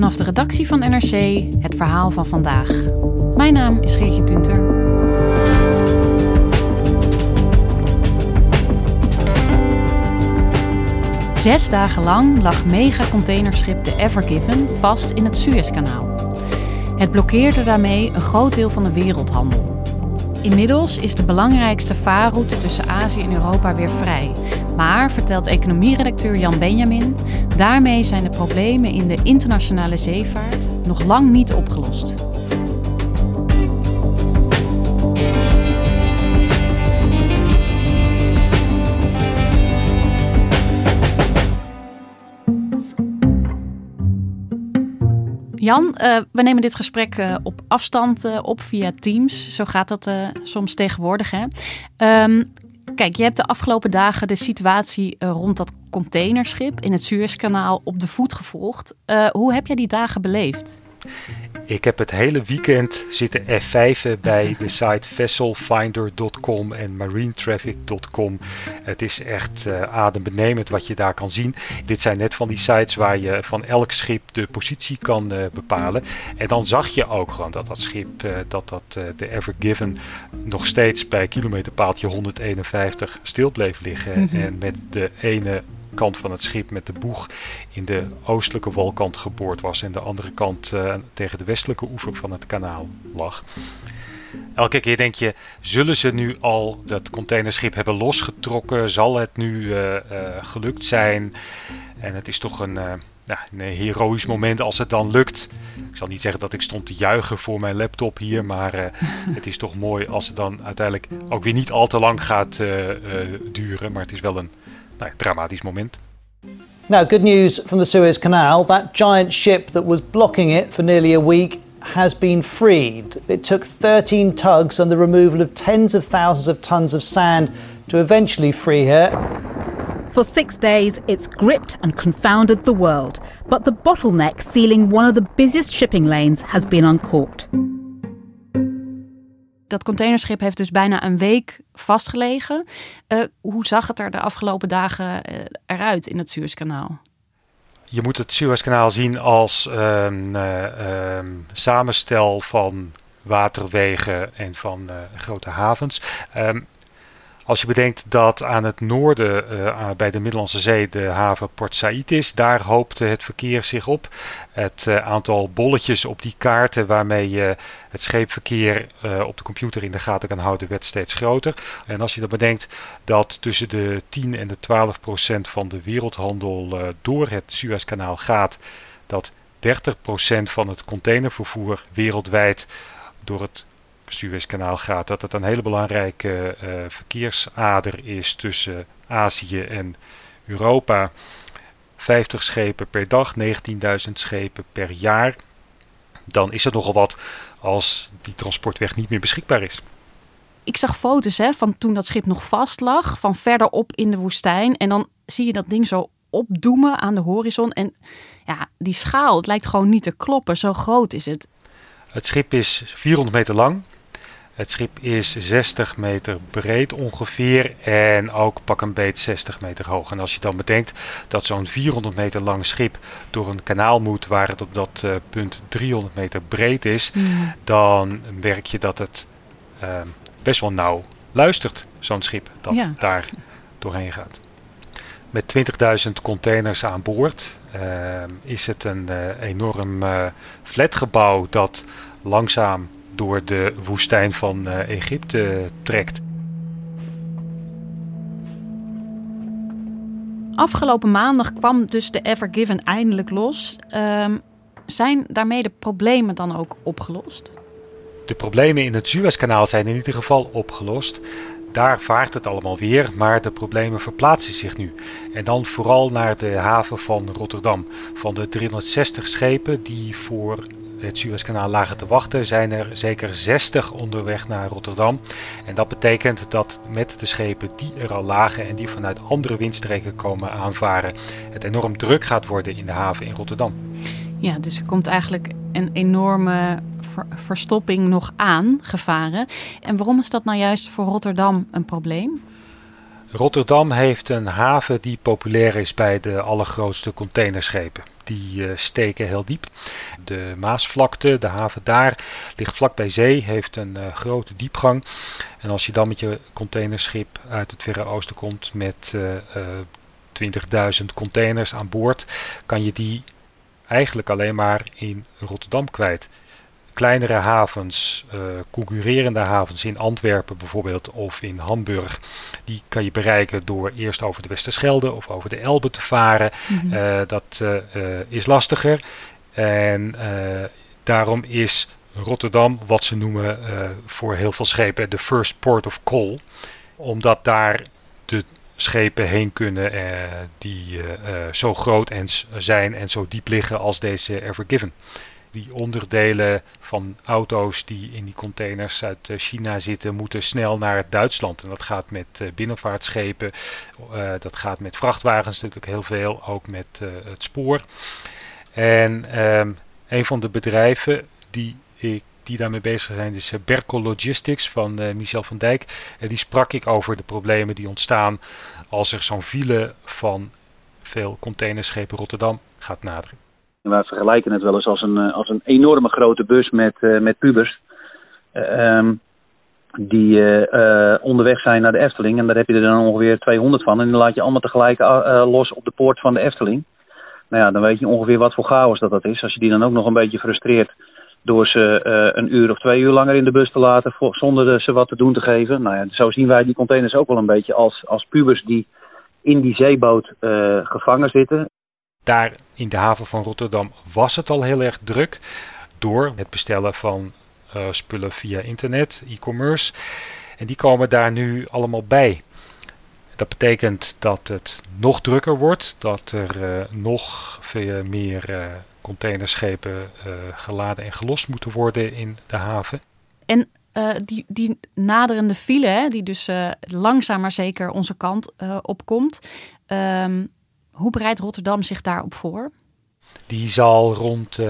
Vanaf de redactie van NRC het verhaal van vandaag. Mijn naam is Geertje Tunter. Zes dagen lang lag megacontainerschip de Ever Given vast in het Suezkanaal. Het blokkeerde daarmee een groot deel van de wereldhandel. Inmiddels is de belangrijkste vaarroute tussen Azië en Europa weer vrij. Maar, vertelt economieredacteur Jan Benjamin, daarmee zijn de problemen in de internationale zeevaart nog lang niet opgelost. Jan, uh, we nemen dit gesprek uh, op afstand uh, op via Teams. Zo gaat dat soms tegenwoordig. Hè? Um, kijk, je hebt de afgelopen dagen de situatie rond dat containerschip in het Suezkanaal op de voet gevolgd. hoe heb jij die dagen beleefd? Ik heb het hele weekend zitten F5 bij de site vesselfinder.com en marinetraffic.com. Het is echt uh, adembenemend wat je daar kan zien. Dit zijn net van die sites waar je van elk schip de positie kan uh, bepalen. En dan zag je ook gewoon dat dat schip, uh, dat dat de Ever Given nog steeds bij kilometerpaaltje 151 stil bleef liggen. Mm -hmm. En met de ene kant van het schip met de boeg in de oostelijke walkant geboord was en de andere kant uh, tegen de westelijke oever van het kanaal lag. Elke keer denk je, zullen ze nu al dat containerschip hebben losgetrokken? Zal het nu uh, uh, gelukt zijn? En het is toch een, ja, een heroïsch moment als het dan lukt. Ik zal niet zeggen dat ik stond te juichen voor mijn laptop hier, maar het is toch mooi als het dan uiteindelijk ook weer niet al te lang gaat duren. Maar het is wel een nou, dramatisch moment. Now, good news from the Suez Canal. That giant ship that was blocking it for nearly a week has been freed. It took 13 tugs and the removal of tens of thousands of tons of sand to eventually free her. For six days, it's gripped and confounded the world. But the bottleneck sealing one of the busiest shipping lanes has been uncorked. Dat containerschip heeft dus bijna een week vastgelegen. Uh, hoe zag het er de afgelopen dagen uh, eruit in het Suezkanaal? Je moet het Suezkanaal zien als een uh, um, samenstel van waterwegen en van grote havens. Um, als je bedenkt dat aan het noorden uh, bij de Middellandse Zee de haven Port Said is, daar hoopte het verkeer zich op. Het uh, aantal bolletjes op die kaarten waarmee je het scheepverkeer uh, op de computer in de gaten kan houden, werd steeds groter. En als je dan bedenkt dat tussen de 10 en de 12 procent van de wereldhandel door het Suezkanaal gaat, dat 30 procent van het containervervoer wereldwijd door het Suezkanaal gaat, dat het een hele belangrijke uh, verkeersader is tussen Azië en Europa. 50 schepen per dag, 19.000 schepen per jaar. Dan is er nogal wat als die transportweg niet meer beschikbaar is. Ik zag foto's hè, van toen dat schip nog vast lag, van verderop in de woestijn. En dan zie je dat ding zo opdoemen aan de horizon. En ja, die schaal, het lijkt gewoon niet te kloppen. Zo groot is het. Het schip is 400 meter lang, het schip is 60 meter breed ongeveer en ook pak een beet 60 meter hoog. En als je dan bedenkt dat zo'n 400 meter lang schip door een kanaal moet waar het op dat uh, punt 300 meter breed is, mm. dan merk je dat het uh, best wel nauw luistert, zo'n schip dat ja. daar doorheen gaat. Met 20.000 containers aan boord uh, is het een enorm flatgebouw dat langzaam door de woestijn van uh, Egypte trekt. Afgelopen maandag kwam dus de Ever Given eindelijk los. Um, zijn daarmee de problemen dan ook opgelost? De problemen in het Suezkanaal zijn in ieder geval opgelost. Daar vaart het allemaal weer, maar de problemen verplaatsen zich nu. En dan vooral naar de haven van Rotterdam. Van de 360 schepen die voor het Suezkanaal lagen te wachten, zijn er zeker 60 onderweg naar Rotterdam. En dat betekent dat met de schepen die er al lagen en die vanuit andere windstreken komen aanvaren, het enorm druk gaat worden in de haven in Rotterdam. Ja, dus er komt eigenlijk een enorme verstopping nog aan, gevaren. En waarom is dat nou juist voor Rotterdam een probleem? Rotterdam heeft een haven die populair is bij de allergrootste containerschepen. Die uh, steken heel diep. De Maasvlakte, de haven daar, ligt vlak bij zee, heeft een uh, grote diepgang. En als je dan met je containerschip uit het Verre Oosten komt met uh, 20.000 containers aan boord, kan je die eigenlijk alleen maar in Rotterdam kwijt kleinere havens, uh, concurrerende havens in Antwerpen bijvoorbeeld of in Hamburg, die kan je bereiken door eerst over de Westerschelde of over de Elbe te varen. Mhm. Eh, dat uh, is lastiger en daarom is Rotterdam wat ze noemen voor heel veel schepen de first port of call, omdat daar de schepen heen kunnen die zo groot en zijn en zo diep liggen als deze Ever Given die onderdelen van auto's die in die containers uit eh, China zitten, moeten snel naar Duitsland. En dat gaat met eh, binnenvaartschepen, uh, dat gaat met vrachtwagens natuurlijk heel veel, ook met het spoor. En um, een van de bedrijven die ik die daarmee bezig zijn, is Berkel Logistics van Michel van Dijk. En die sprak ik over de problemen die ontstaan als er zo'n file van veel containerschepen Rotterdam gaat naderen. Wij vergelijken het wel eens als een, eh, als een enorme grote bus met, uh, met pubers. Uh, die uh, onderweg zijn naar de Efteling. En daar heb je er dan ongeveer 200 van. En dan laat je allemaal tegelijk los op de poort van de Efteling. Nou ja, dan weet je ongeveer wat voor chaos dat dat is. Als je die dan ook nog een beetje frustreert door ze een uur of twee uur langer in de bus te laten zonder ze wat te doen te geven. Nou ja, zo zien wij die containers ook wel een beetje als, als pubers die in die zeeboot gevangen zitten daar in de haven van Rotterdam was het al heel erg druk door het bestellen van uh, spullen via internet, e-commerce. En die komen daar nu allemaal bij. Dat betekent dat het nog drukker wordt, dat er uh, nog veel meer uh, containerschepen geladen en gelost moeten worden in de haven. En die, die naderende file, die dus langzaam maar zeker onze kant opkomt. Um, hoe bereidt Rotterdam zich daarop voor? Die zal rond uh,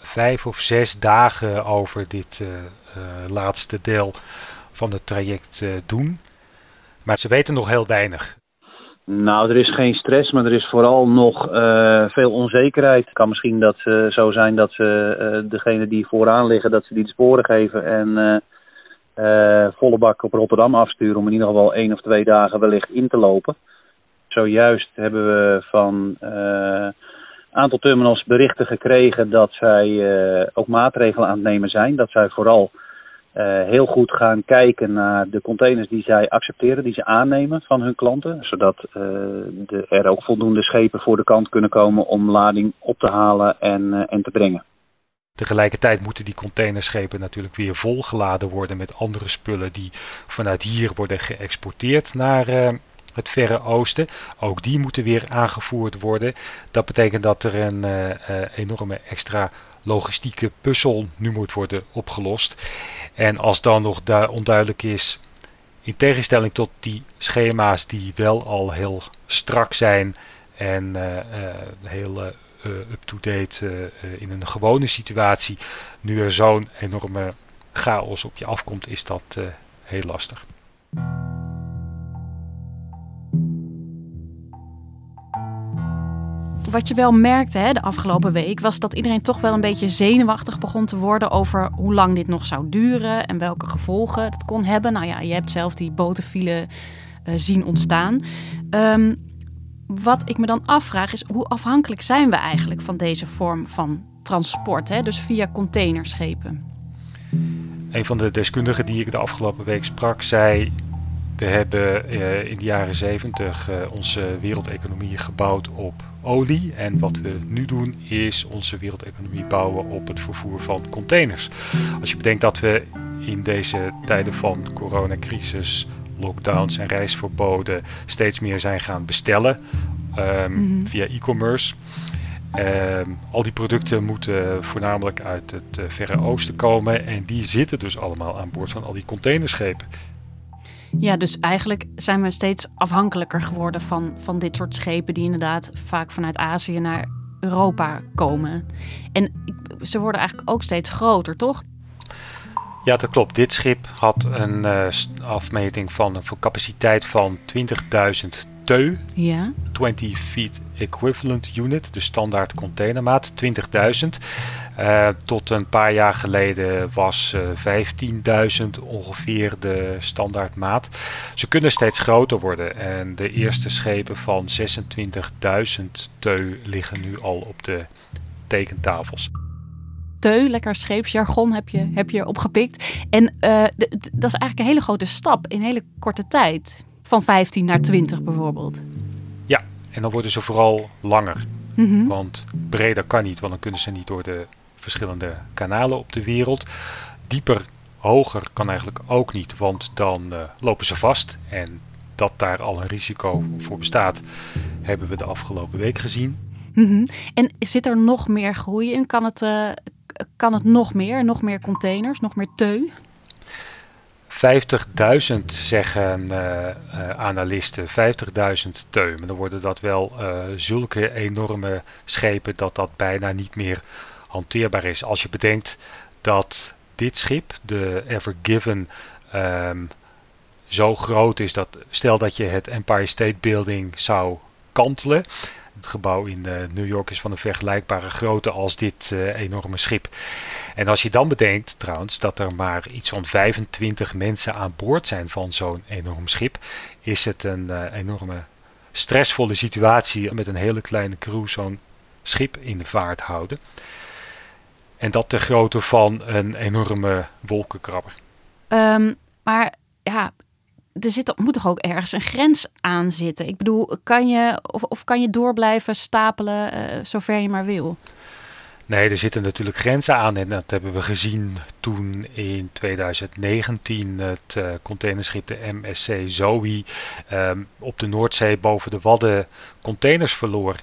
vijf of zes dagen over dit uh, uh, laatste deel van het traject doen. Maar ze weten nog heel weinig. Nou, er is geen stress, maar er is vooral nog veel onzekerheid. Het kan misschien dat, zo zijn dat ze degene die vooraan liggen, dat ze die de sporen geven en volle bak op Rotterdam afsturen om in ieder geval één of twee dagen wellicht in te lopen. Zojuist hebben we van een uh, aantal terminals berichten gekregen dat zij uh, ook maatregelen aan het nemen zijn. Dat zij vooral uh, heel goed gaan kijken naar de containers die zij accepteren, die ze aannemen van hun klanten. Zodat de, er ook voldoende schepen voor de kant kunnen komen om lading op te halen en, en te brengen. Tegelijkertijd moeten die containerschepen natuurlijk weer volgeladen worden met andere spullen die vanuit hier worden geëxporteerd naar, het Verre Oosten. Ook die moeten weer aangevoerd worden. Dat betekent dat er een uh, enorme extra logistieke puzzel nu moet worden opgelost. En als dan nog onduidelijk is, in tegenstelling tot die schema's die wel al heel strak zijn en uh, heel up-to-date in een gewone situatie, nu er zo'n enorme chaos op je afkomt, is dat heel lastig. Wat je wel merkte hè, de afgelopen week, was dat iedereen toch wel een beetje zenuwachtig begon te worden over hoe lang dit nog zou duren en welke gevolgen het kon hebben. Nou ja, je hebt zelf die botenfile uh, zien ontstaan. Um, wat ik me dan afvraag is, hoe afhankelijk zijn we eigenlijk van deze vorm van transport, hè? dus via containerschepen? Een van de deskundigen die ik de afgelopen week sprak, zei we hebben uh, in de jaren 70 uh, onze wereldeconomie gebouwd op olie. En wat we nu doen is onze wereldeconomie bouwen op het vervoer van containers. Als je bedenkt dat we in deze tijden van coronacrisis lockdowns en reisverboden steeds meer zijn gaan bestellen ehm, mhm. via e-commerce. Ehm, al die producten moeten voornamelijk uit het uh, Verre Oosten komen en die zitten dus allemaal aan boord van al die containerschepen. Ja, dus eigenlijk zijn we steeds afhankelijker geworden van, van dit soort schepen die inderdaad vaak vanuit Azië naar Europa komen. En ze worden eigenlijk ook steeds groter, toch? Ja, dat klopt. Dit schip had een uh, afmeting van een capaciteit van 20.000 TEU. Ja. 20 feet equivalent unit, de standaard containermaat, 20.000. Uh, tot een paar jaar geleden was uh, eh, 15.000 ongeveer de standaardmaat. Ze kunnen steeds groter worden en de eerste schepen van 26.000 TEU liggen nu al op de tekentafels. Teu, lekker scheepsjargon heb je, heb je opgepikt. En uh, dat is eigenlijk een hele grote stap in een hele korte tijd. Van 15 naar 20 bijvoorbeeld. Ja, en dan worden ze vooral langer. Mhm. Want breder kan niet, want dan kunnen ze niet door de verschillende kanalen op de wereld. Dieper, hoger kan eigenlijk ook niet, want dan uh, lopen ze vast. En dat daar al een risico voor bestaat, hebben we de afgelopen week gezien. Mm En zit er nog meer groei in? Kan het, uh, kan het nog meer? Nog meer containers? Nog meer teu? 50.000 zeggen uh, uh, analisten, 50.000 teu. Maar dan worden dat wel uh, zulke enorme schepen dat dat bijna niet meer hanteerbaar is. Als je bedenkt dat dit schip, de Ever Given, um, zo groot is dat stel dat je het Empire State Building zou kantelen. Het gebouw in New York is van een vergelijkbare grootte als dit enorme schip. En als je dan bedenkt trouwens dat er maar iets van 25 mensen aan boord zijn van zo'n enorm schip, is het een uh, enorme stressvolle situatie met een hele kleine crew zo'n schip in de vaart houden. En dat ter grootte van een enorme wolkenkrabber. Um, maar ja, er zit, moet toch ook ergens een grens aan zitten? Ik bedoel, kan je, of, of kan je door blijven stapelen uh, zover je maar wil? Nee, er zitten natuurlijk grenzen aan en dat hebben we gezien toen in 2019 het uh, containerschip de MSC Zoe um, op de Noordzee boven de Wadden containers verloor.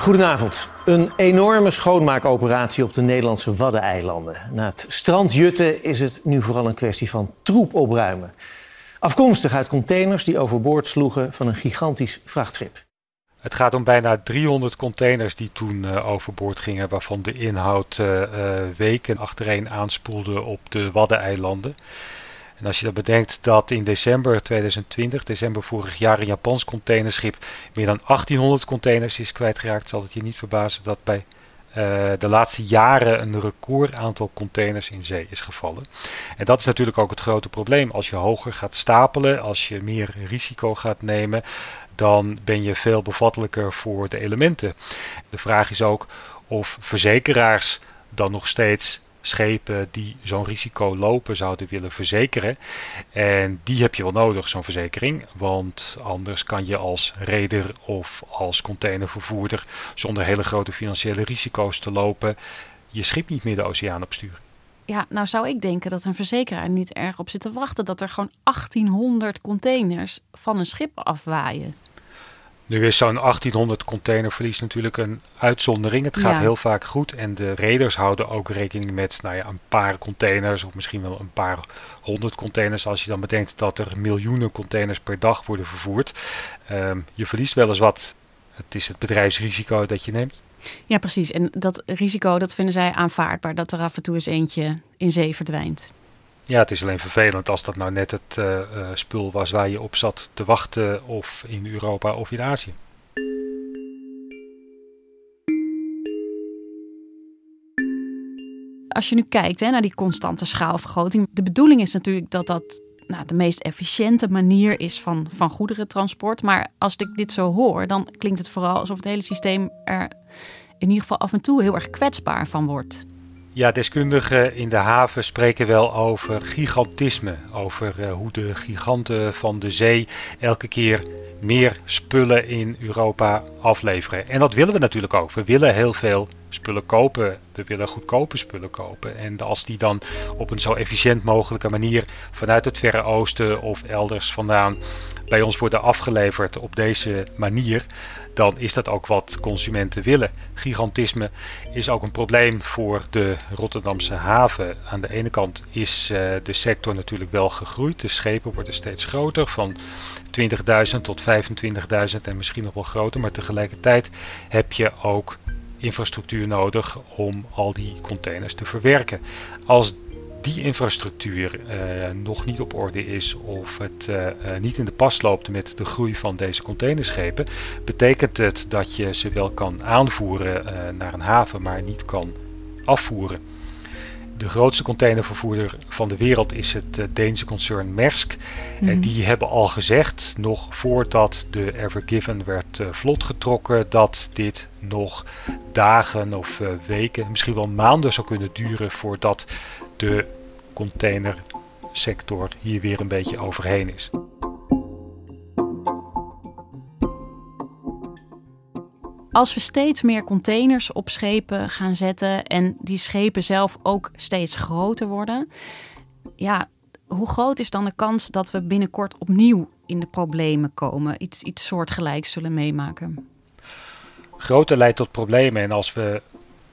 Goedenavond. Een enorme schoonmaakoperatie op de Nederlandse Waddeneilanden. Na het strand Jutten is het nu vooral een kwestie van troep opruimen. Afkomstig uit containers die overboord sloegen van een gigantisch vrachtschip. Het gaat om bijna 300 containers die toen uh, overboord gingen, waarvan de inhoud uh, uh, weken achtereen aanspoelde op de Waddeneilanden. En als je dan bedenkt dat in december 2020, december vorig jaar, een Japans containerschip meer dan 1800 containers is kwijtgeraakt, zal het je niet verbazen dat bij de laatste jaren een record aantal containers in zee is gevallen. En dat is natuurlijk ook het grote probleem. Als je hoger gaat stapelen, als je meer risico gaat nemen, dan ben je veel bevattelijker voor de elementen. De vraag is ook of verzekeraars dan nog steeds schepen die zo'n risico lopen zouden willen verzekeren. En die heb je wel nodig, zo'n verzekering. Want anders kan je als reder of als containervervoerder zonder hele grote financiële risico's te lopen je schip niet meer de oceaan opsturen. Ja, nou zou ik denken dat een verzekeraar niet erg op zit te wachten dat er gewoon 1800 containers van een schip afwaaien. Nu is zo'n 1800 containerverlies natuurlijk een uitzondering. Het gaat heel vaak goed en de reders houden ook rekening met nou ja, een paar containers of misschien wel een paar honderd containers. Als je dan bedenkt dat er miljoenen containers per dag worden vervoerd. Um, je verliest wel eens wat. Het is het bedrijfsrisico dat je neemt. Ja, precies. En dat risico dat vinden zij aanvaardbaar. Dat er af en toe eens eentje in zee verdwijnt. Ja, het is alleen vervelend als dat nou net het uh, uh, spul was waar je op zat te wachten, of in Europa of in Azië. Als je nu kijkt hè, naar die constante schaalvergroting, de bedoeling is natuurlijk dat dat nou, de meest efficiënte manier is van, van goederentransport. Maar als ik dit zo hoor, dan klinkt het vooral alsof het hele systeem er in ieder geval af en toe heel erg kwetsbaar van wordt. Ja, deskundigen in de haven spreken wel over gigantisme. Over uh, hoe de giganten van de zee elke keer meer spullen in Europa afleveren. En dat willen we natuurlijk ook. We willen heel veel spullen kopen, we willen goedkope spullen kopen. En als die dan op een zo efficiënt mogelijke manier vanuit het Verre Oosten of elders vandaan bij ons worden afgeleverd op deze manier, dan is dat ook wat consumenten willen. Gigantisme is ook een probleem voor de Rotterdamse haven. Aan de ene kant is uh, de sector natuurlijk wel gegroeid. De schepen worden steeds groter, van 20.000 tot 25.000 en misschien nog wel groter. Maar tegelijkertijd heb je ook infrastructuur nodig om al die containers te verwerken. Als die infrastructuur uh, nog niet op orde is of het uh, niet in de pas loopt met de groei van deze containerschepen, betekent het dat je ze wel kan aanvoeren naar een haven, maar niet kan afvoeren. De grootste containervervoerder van de wereld is het Deense concern Maersk. En mhm. die hebben al gezegd, nog voordat de Ever Given werd vlot getrokken, dat dit nog dagen of weken, misschien wel maanden zou kunnen duren voordat de containersector hier weer een beetje overheen is. Als we steeds meer containers op schepen gaan zetten en die schepen zelf ook steeds groter worden, ja, hoe groot is dan de kans dat we binnenkort opnieuw in de problemen komen, iets, iets soortgelijks zullen meemaken? Groter leidt tot problemen en als we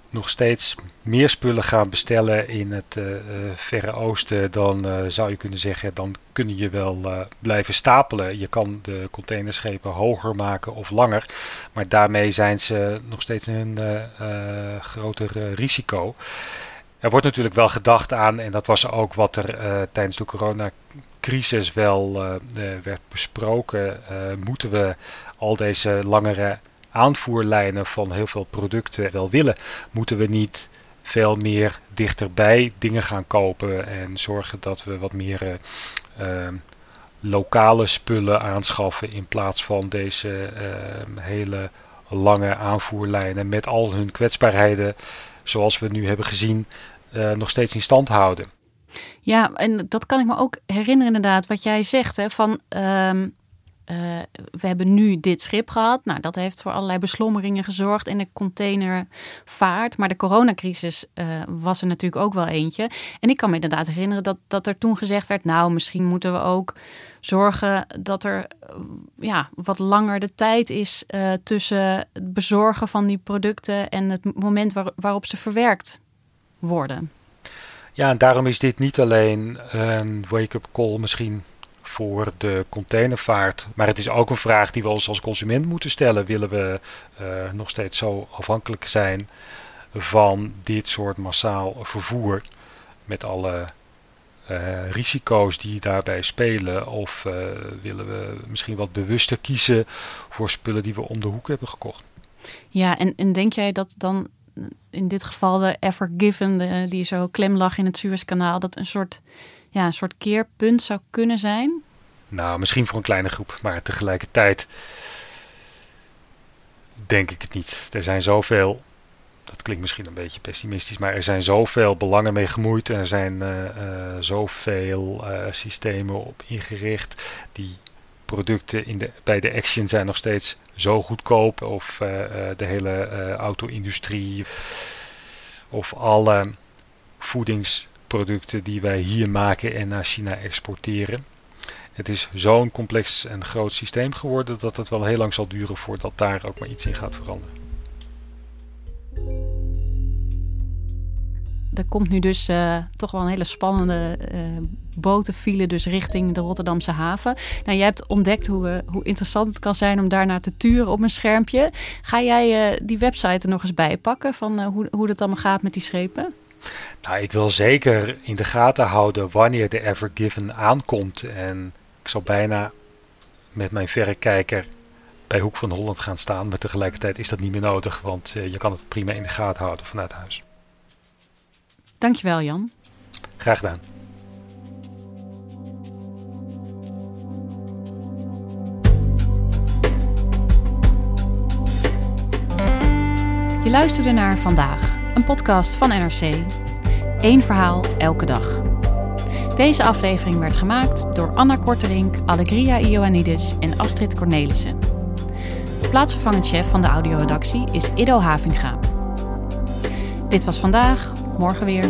nog steeds meer spullen gaan bestellen in het uh, Verre Oosten, dan uh, zou je kunnen zeggen, dan kun je wel blijven stapelen. Je kan de containerschepen hoger maken of langer, maar daarmee zijn ze nog steeds een groter risico. Er wordt natuurlijk wel gedacht aan, en dat was ook wat er tijdens de coronacrisis wel werd besproken, moeten we al deze langere aanvoerlijnen van heel veel producten wel willen, moeten we niet veel meer dichterbij dingen gaan kopen en zorgen dat we wat meer uh, lokale spullen aanschaffen in plaats van deze uh, hele lange aanvoerlijnen met al hun kwetsbaarheden, zoals we nu hebben gezien, uh, nog steeds in stand houden. Ja, en dat kan ik me ook herinneren inderdaad, wat jij zegt, hè, van um, uh, we hebben nu dit schip gehad. Nou, dat heeft voor allerlei beslommeringen gezorgd in de containervaart. Maar de coronacrisis uh, was er natuurlijk ook wel eentje. En ik kan me inderdaad herinneren dat, dat er toen gezegd werd: Nou, misschien moeten we ook zorgen dat er ja, wat langer de tijd is tussen het bezorgen van die producten en het moment waar, waarop ze verwerkt worden. Ja, en daarom is dit niet alleen een wake-up call misschien voor de containervaart. Maar het is ook een vraag die we ons als consument moeten stellen. Willen we uh, nog steeds zo afhankelijk zijn van dit soort massaal vervoer met alle uh, risico's die daarbij spelen? Of uh, willen we misschien wat bewuster kiezen voor spullen die we om de hoek hebben gekocht? Ja, en, en denk jij dat dan in dit geval de Ever Given, die zo klem lag in het Suezkanaal, dat een soort ja, een soort keerpunt zou kunnen zijn? Nou, misschien voor een kleine groep, maar tegelijkertijd denk ik het niet. Er zijn zoveel, dat klinkt misschien een beetje pessimistisch, maar er zijn zoveel belangen mee gemoeid en er zijn uh, uh, zoveel uh, systemen op ingericht. Die producten in de, bij de Action zijn nog steeds zo goedkoop, of de hele auto-industrie, of alle voedings producten die wij hier maken en naar China exporteren. Het is zo'n complex en groot systeem geworden dat het wel heel lang zal duren voordat daar ook maar iets in gaat veranderen. Er komt nu dus uh, toch wel een hele spannende uh, botenfile dus richting de Rotterdamse haven. Nou, jij hebt ontdekt hoe, uh, hoe interessant het kan zijn om daarnaar te turen op een schermpje. Ga jij die website er nog eens bij pakken van hoe, hoe dat allemaal gaat met die schepen? Nou, ik wil zeker in de gaten houden wanneer de Ever Given aankomt. En ik zal bijna met mijn verrekijker bij Hoek van Holland gaan staan. Maar tegelijkertijd is dat niet meer nodig, want uh, je kan het prima in de gaten houden vanuit huis. Dankjewel Jan. Graag gedaan. Je luisterde naar vandaag, een podcast van NRC. Eén verhaal elke dag. Deze aflevering werd gemaakt door Anna Korterink, Allegria Ioannidis en Astrid Cornelissen. Plaatsvervangend chef van de audioredactie is Ido Havinga. Dit was vandaag, morgen weer.